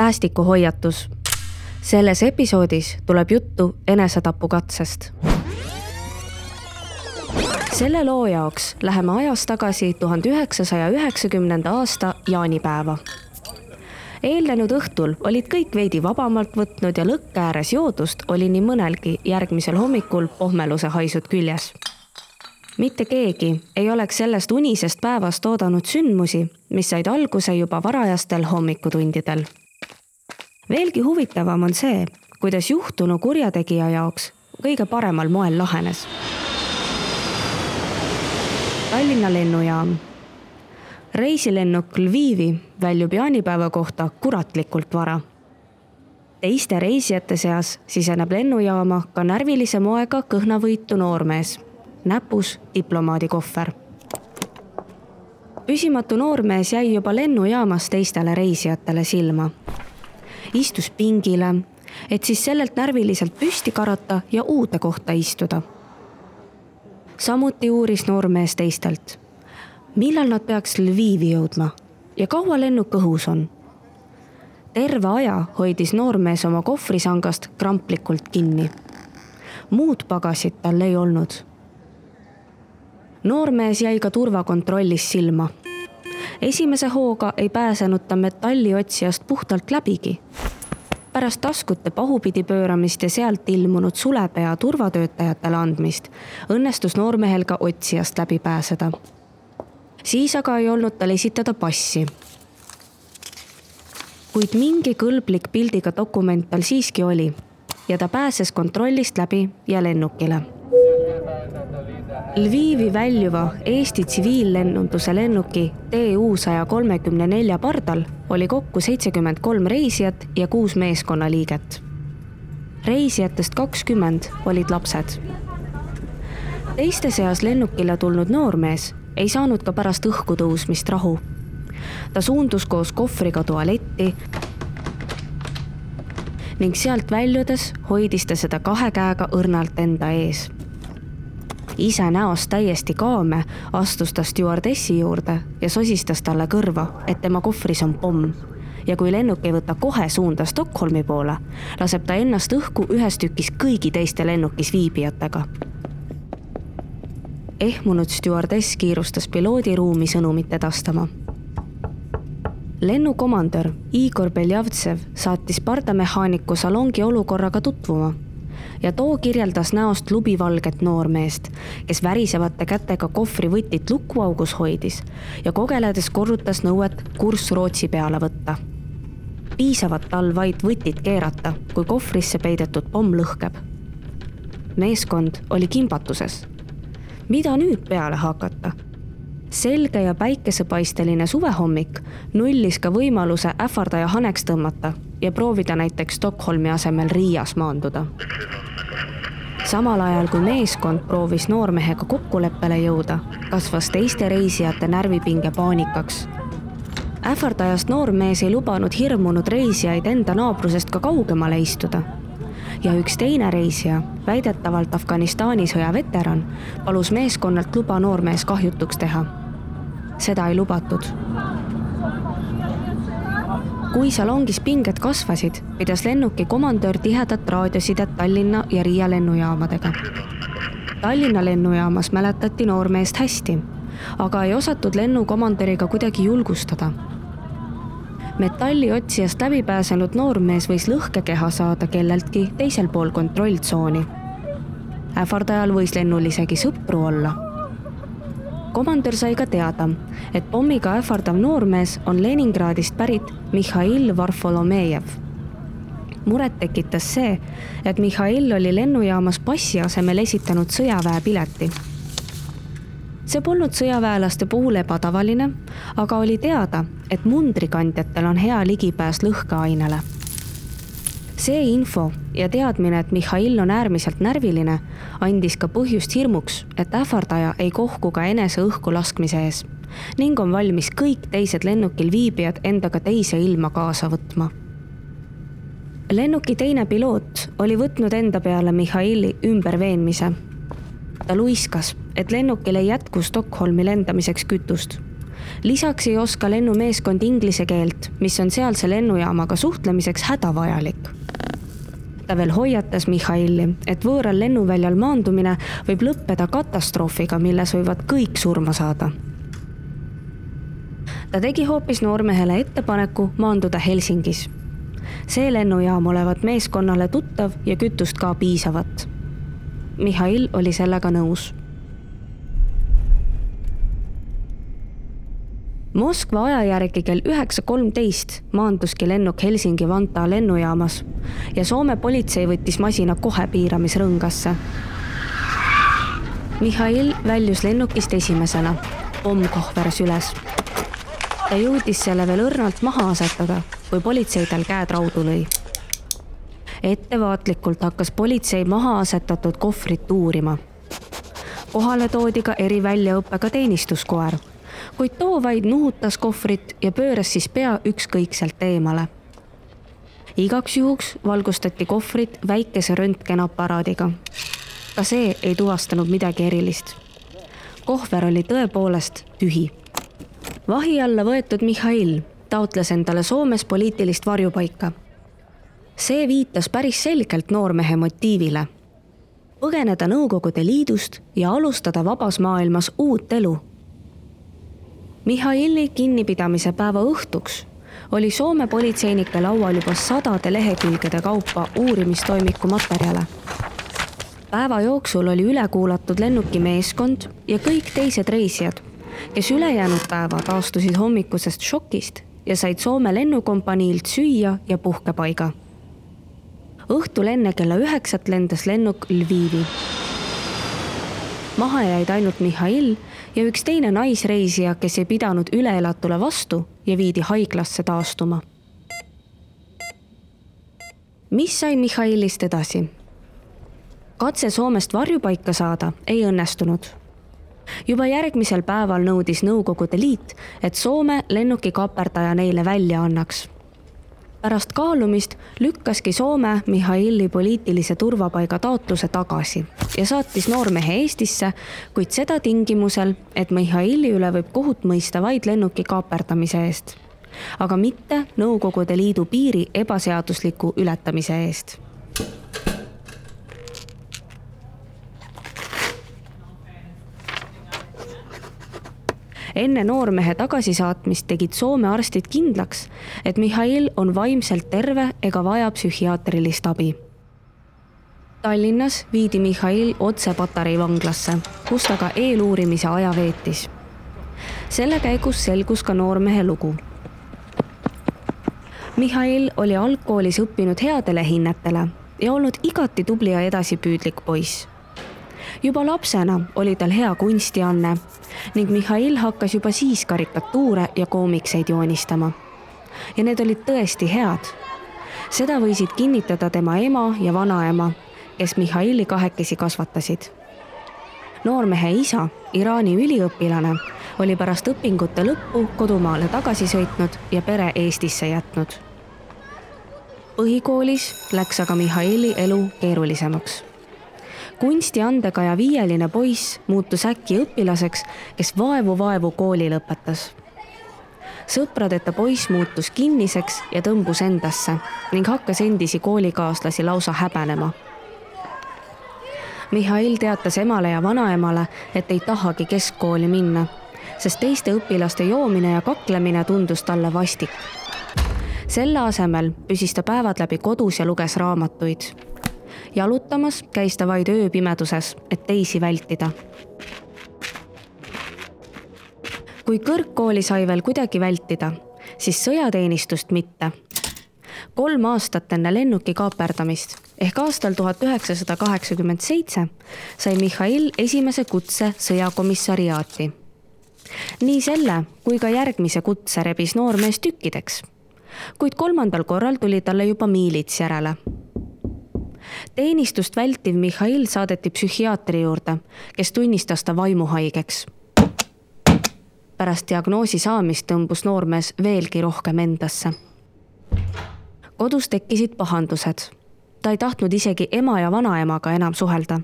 päästikuhoiatus. selles episoodis tuleb juttu enesetapukatsest. selle loo jaoks läheme ajas tagasi tuhande üheksasaja üheksakümnenda aasta jaanipäeva. eelnenud õhtul olid kõik veidi vabamalt võtnud ja lõkke ääres joodust oli nii mõnelgi järgmisel hommikul pohmeluse haisud küljes mitte keegi ei oleks sellest unisest päevast oodanud sündmusi, mis said alguse juba varajastel hommikutundidel veelgi huvitavam on see, kuidas juhtunu kurjategija jaoks kõige paremal moel lahenes. Tallinna lennujaam. reisilennuk Lvivi väljub jaanipäeva kohta kuratlikult vara. teiste reisijate seas siseneb lennujaama ka närvilise moega kõhnavõitu noormees, näpus diplomaadikohver püsimatu noormees jäi juba lennujaamas teistele reisijatele silma istus pingile, et siis sellelt närviliselt püsti karata ja uude kohta istuda. samuti uuris noormees teistelt, millal nad peaks Lvivi jõudma ja kaua lennuk õhus on. terve aja hoidis noormees oma kohvrisangast kramplikult kinni. muud pagasit tal ei olnud noormees jäi ka turvakontrollis silma esimese hooga ei pääsenud ta metalliotsijast puhtalt läbigi. pärast taskute pahupidi pööramist ja sealt ilmunud sulepea turvatöötajatele andmist õnnestus noormehel ka otsijast läbi pääseda. siis aga ei olnud tal esitada passi. kuid mingi kõlblik pildiga dokument tal siiski oli ja ta pääses kontrollist läbi ja lennukile Lvivi väljuva Eesti tsiviillennunduse lennuki TU saja kolmekümne nelja pardal oli kokku seitsekümmend kolm reisijat ja kuus meeskonnaliiget. reisijatest kakskümmend olid lapsed. teiste seas lennukile tulnud noormees ei saanud ka pärast õhku tõusmist rahu. ta suundus koos kohvriga tualetti ning sealt väljudes hoidis ta seda kahe käega õrnalt enda ees ise näost täiesti kaame, astus ta stjuardessi juurde ja sosistas talle kõrva, et tema kohvris on pomm. ja kui lennuk ei võta kohe suunda Stockholmi poole, laseb ta ennast õhku ühes tükis kõigi teiste lennukis viibijatega. ehmunud stjuardess kiirustas piloodiruumi sõnumit edastama lennukomandör Igor Beljavtsev saatis pardamehaaniku salongi olukorraga tutvuma ja too kirjeldas näost lubivalget noormeest, kes värisevate kätega kohvrivõtit lukuaugus hoidis ja kogeledes korrutas nõuet kurss Rootsi peale võtta. piisavat tal vaid võtit keerata, kui kohvrisse peidetud pomm lõhkeb. meeskond oli kimbatuses. mida nüüd peale hakata? selge ja päikesepaisteline suvehommik nullis ka võimaluse ähvardaja haneks tõmmata ja proovida näiteks Stockholmi asemel Riias maanduda samal ajal kui meeskond proovis noormehega kokkuleppele jõuda, kasvas teiste reisijate närvipinge paanikaks. ähvardajast noormees ei lubanud hirmunud reisijaid enda naabrusest ka kaugemale istuda. ja üks teine reisija, väidetavalt Afganistani sõja veteran, palus meeskonnalt luba noormees kahjutuks teha. seda ei lubatud kui salongis pinged kasvasid, pidas lennuki komandör tihedat raadiosidet Tallinna ja Riia lennujaamadega. Tallinna lennujaamas mäletati noormeest hästi, aga ei osatud lennukomandöriga kuidagi julgustada. metalli otsijast läbi pääsenud noormees võis lõhkekeha saada kelleltki teisel pool kontrolltsooni. ähvardajal võis lennul isegi sõpru olla komandör sai ka teada, et pommiga ähvardav noormees on Leningradist pärit Mihhail Varfolomejev. muret tekitas see, et Mihhail oli lennujaamas passi asemel esitanud sõjaväepileti. see polnud sõjaväelaste puhul ebatavaline, aga oli teada, et mundrikandjatel on hea ligipääs lõhkeainele see info ja teadmine, et Mihhail on äärmiselt närviline, andis ka põhjust hirmuks, et ähvardaja ei kohku ka enese õhku laskmise ees ning on valmis kõik teised lennukil viibijad endaga teise ilma kaasa võtma. lennuki teine piloot oli võtnud enda peale Mihhaili ümberveenmise. ta luiskas, et lennukil ei jätku Stockholmi lendamiseks kütust lisaks ei oska lennumeeskond inglise keelt, mis on sealse lennujaamaga suhtlemiseks hädavajalik. Ta veel hoiatas Mihhaili, et võõral lennuväljal maandumine võib lõppeda katastroofiga, milles võivad kõik surma saada. ta tegi hoopis noormehele ettepaneku maanduda Helsingis. see lennujaam olevat meeskonnale tuttav ja kütust ka piisavat. Mihhail oli sellega nõus Moskva aja järgi kell üheksa kolmteist maanduski lennuk Helsingi-Vantaa lennujaamas ja Soome politsei võttis masina kohe piiramisrõngasse. Mihhail väljus lennukist esimesena, pomm kohveras üles. ta jõudis selle veel õrnalt maha asetada, kui politsei tal käed raudu lõi. ettevaatlikult hakkas politsei maha asetatud kohvrit uurima. kohale toodi ka eriväljaõppega teenistuskoer kuid too vaid nuhutas kohvrit ja pööras siis pea ükskõikselt eemale. igaks juhuks valgustati kohvrit väikese röntgenaparaadiga. ka see ei tuvastanud midagi erilist. kohver oli tõepoolest tühi. vahi alla võetud Mihhail taotles endale Soomes poliitilist varjupaika. see viitas päris selgelt noormehe motiivile põgeneda Nõukogude Liidust ja alustada vabas maailmas uut elu Mihhaili kinnipidamise päeva õhtuks oli Soome politseinike laual juba sadade lehekülgede kaupa uurimistoimiku materjale. päeva jooksul oli üle kuulatud lennuki meeskond ja kõik teised reisijad, kes ülejäänud päeva taastusid hommikusest šokist ja said Soome lennukompaniilt süüa ja puhkepaiga. õhtul enne kella üheksat lendas lennuk Lvivi. maha jäid ainult Mihhail ja üks teine naisreisija, kes ei pidanud üleelatule vastu ja viidi haiglasse taastuma. mis sai Mihhailist edasi? katse Soomest varjupaika saada ei õnnestunud. juba järgmisel päeval nõudis Nõukogude Liit, et Soome lennuki kaaperdaja neile välja annaks pärast kaalumist lükkaski Soome Mihhaili poliitilise turvapaiga taotluse tagasi ja saatis noormehe Eestisse, kuid seda tingimusel, et Mihhaili üle võib kohut mõista vaid lennuki kaaperdamise eest, aga mitte Nõukogude Liidu piiri ebaseadusliku ületamise eest enne noormehe tagasisaatmist tegid Soome arstid kindlaks, et Mihhail on vaimselt terve ega vaja psühhiaatrilist abi. Tallinnas viidi Mihhail otse Patarei vanglasse, kus ta ka eeluurimise aja veetis. selle käigus selgus ka noormehe lugu. Mihhail oli algkoolis õppinud headele hinnetele ja olnud igati tubli ja edasipüüdlik poiss juba lapsena oli tal hea kunstianne ning Mihhail hakkas juba siis karikatuure ja koomikseid joonistama. ja need olid tõesti head. seda võisid kinnitada tema ema ja vanaema, kes Mihhaili kahekesi kasvatasid. noormehe isa, Iraani üliõpilane, oli pärast õpingute lõppu kodumaale tagasi sõitnud ja pere Eestisse jätnud. põhikoolis läks aga Mihhaili elu keerulisemaks kunstiandega ja viieline poiss muutus äkki õpilaseks, kes vaevu-vaevu kooli lõpetas. sõpradeta poiss muutus kinniseks ja tõmbus endasse ning hakkas endisi koolikaaslasi lausa häbenema. Mihhail teatas emale ja vanaemale, et ei tahagi keskkooli minna, sest teiste õpilaste joomine ja kaklemine tundus talle vastik. selle asemel püsis ta päevad läbi kodus ja luges raamatuid jalutamas käis ta vaid ööpimeduses, et teisi vältida. kui kõrgkooli sai veel kuidagi vältida, siis sõjateenistust mitte. kolm aastat enne lennuki kaaperdamist ehk aastal tuhat üheksasada kaheksakümmend seitse sai Mihhail esimese kutse sõjakomissariaati. nii selle kui ka järgmise kutse rebis noormees tükkideks kuid kolmandal korral tuli talle juba miilits järele teenistust vältiv Mihhail saadeti psühhiaatri juurde, kes tunnistas ta vaimuhaigeks. pärast diagnoosi saamist tõmbus noormees veelgi rohkem endasse. kodus tekkisid pahandused. ta ei tahtnud isegi ema ja vanaemaga enam suhelda,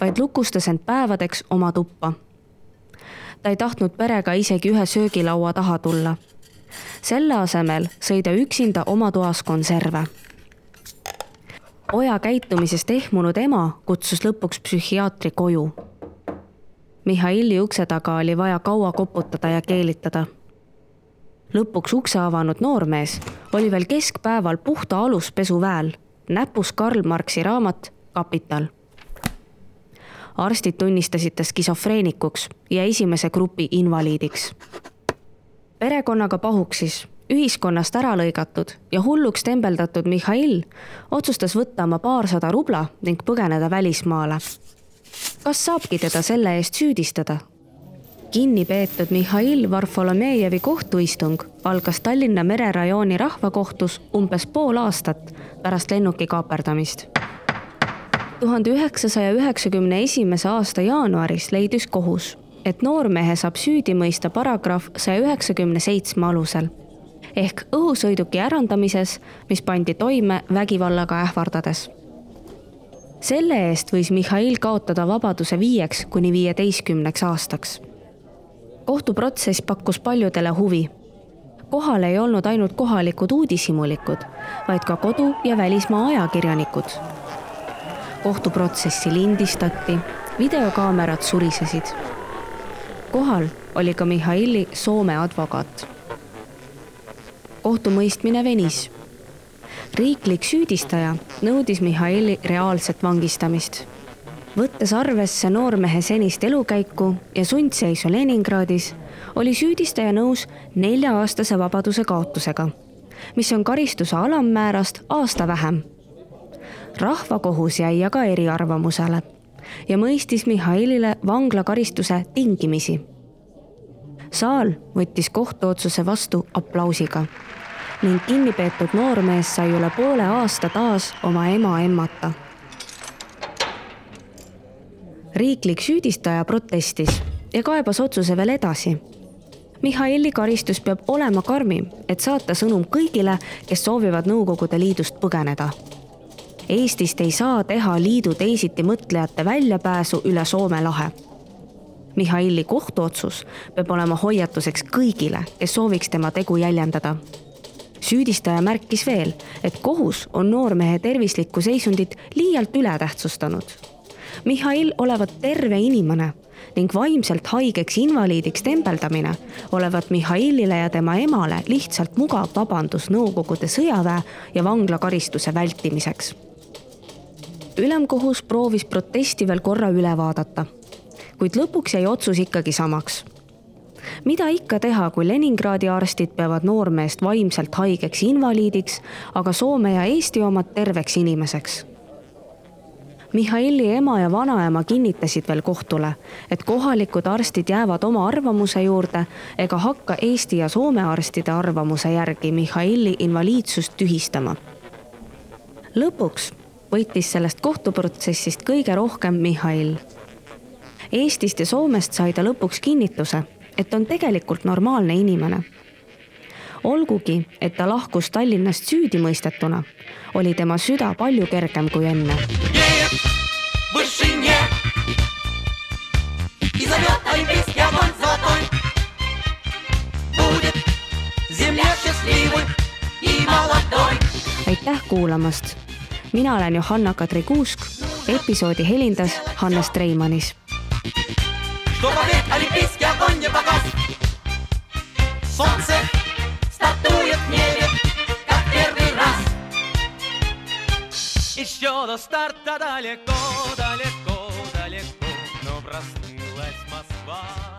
vaid lukustas end päevadeks oma tuppa. ta ei tahtnud perega isegi ühe söögilaua taha tulla. selle asemel sõi ta üksinda oma toas konserve. Poja käitumisest ehmunud ema kutsus lõpuks psühhiaatri koju. Mihhaili ukse taga oli vaja kaua koputada ja keelitada lõpuks ukse avanud noormees oli veel keskpäeval puhta aluspesuväel, näpus Karl Marxi raamat Kapital. arstid tunnistasid ta skisofreenikuks ja esimese grupi invaliidiks. perekonnaga pahuksis, ühiskonnast ära lõigatud ja hulluks tembeldatud Mihhail otsustas võtta oma paarsada rubla ning põgeneda välismaale. kas saabki teda selle eest süüdistada kinni peetud Mihhail Varfolomejevi kohtuistung algas Tallinna mererajooni rahvakohtus umbes pool aastat pärast lennuki kaaperdamist. tuhande üheksasaja üheksakümne esimese aasta jaanuaris leidis kohus, et noormehe saab süüdi mõista paragrahv saja üheksakümne seitsme alusel ehk õhusõiduki ärandamises, mis pandi toime vägivallaga ähvardades selle eest võis Mihhail kaotada vabaduse viieks kuni viieteistkümneks aastaks kohtuprotsess pakkus paljudele huvi. kohal ei olnud ainult kohalikud uudishimulikud, vaid ka kodu- ja välismaa ajakirjanikud. kohtuprotsessi lindistati, videokaamerad surisesid. kohal oli ka Mihhaili Soome advokaat. Kohtumõistmine venis. riiklik süüdistaja nõudis Mihhaili reaalset vangistamist võttes arvesse noormehe senist elukäiku ja sundseisu Leningradis, oli süüdistaja nõus nelja-aastase vabaduse kaotusega, mis on karistuse alammäärast aasta vähem. rahvakohus jäi aga eriarvamusele ja mõistis Mihhailile vanglakaristuse tingimisi. saal võttis kohtuotsuse vastu aplausiga ning kinnipeetud noormees sai üle poole aasta taas oma ema emmata riiklik süüdistaja protestis ja kaebas otsuse veel edasi. Mihhaili karistus peab olema karmim, et saata sõnum kõigile, kes soovivad Nõukogude Liidust põgeneda. Eestist ei saa teha liidu teisitimõtlejate väljapääsu üle Soome lahe. Mihhaili kohtuotsus peab olema hoiatuseks kõigile, kes sooviks tema tegu jäljendada süüdistaja märkis veel, et kohus on noormehe tervislikku seisundit liialt ületähtsustanud Mihhail olevat terve inimene ning vaimselt haigeks invaliidiks tembeldamine olevat Mihhailile ja tema emale lihtsalt mugav vabandus Nõukogude sõjaväe ja vanglakaristuse vältimiseks. ülemkohus proovis protesti veel korra üle vaadata, kuid lõpuks jäi otsus ikkagi samaks mida ikka teha, kui Leningradi arstid peavad noormeest vaimselt haigeks invaliidiks, aga Soome ja Eesti omad terveks inimeseks Mihhaili ema ja vanaema kinnitasid veel kohtule, et kohalikud arstid jäävad oma arvamuse juurde ega hakka Eesti ja Soome arstide arvamuse järgi Mihhaili invaliidsust tühistama. lõpuks võitis sellest kohtuprotsessist kõige rohkem Mihhail. Eestist ja Soomest sai ta lõpuks kinnituse, et on tegelikult normaalne inimene. olgugi, et ta lahkus Tallinnast süüdi mõistetuna, oli tema süda palju kergem kui enne. Aitäh kuulamast, mina olen Johanna-Kadri Kuusk, episoodi helindas Hannes Treimanis. Еще до старта далеко, далеко, далеко, но проснулась Москва.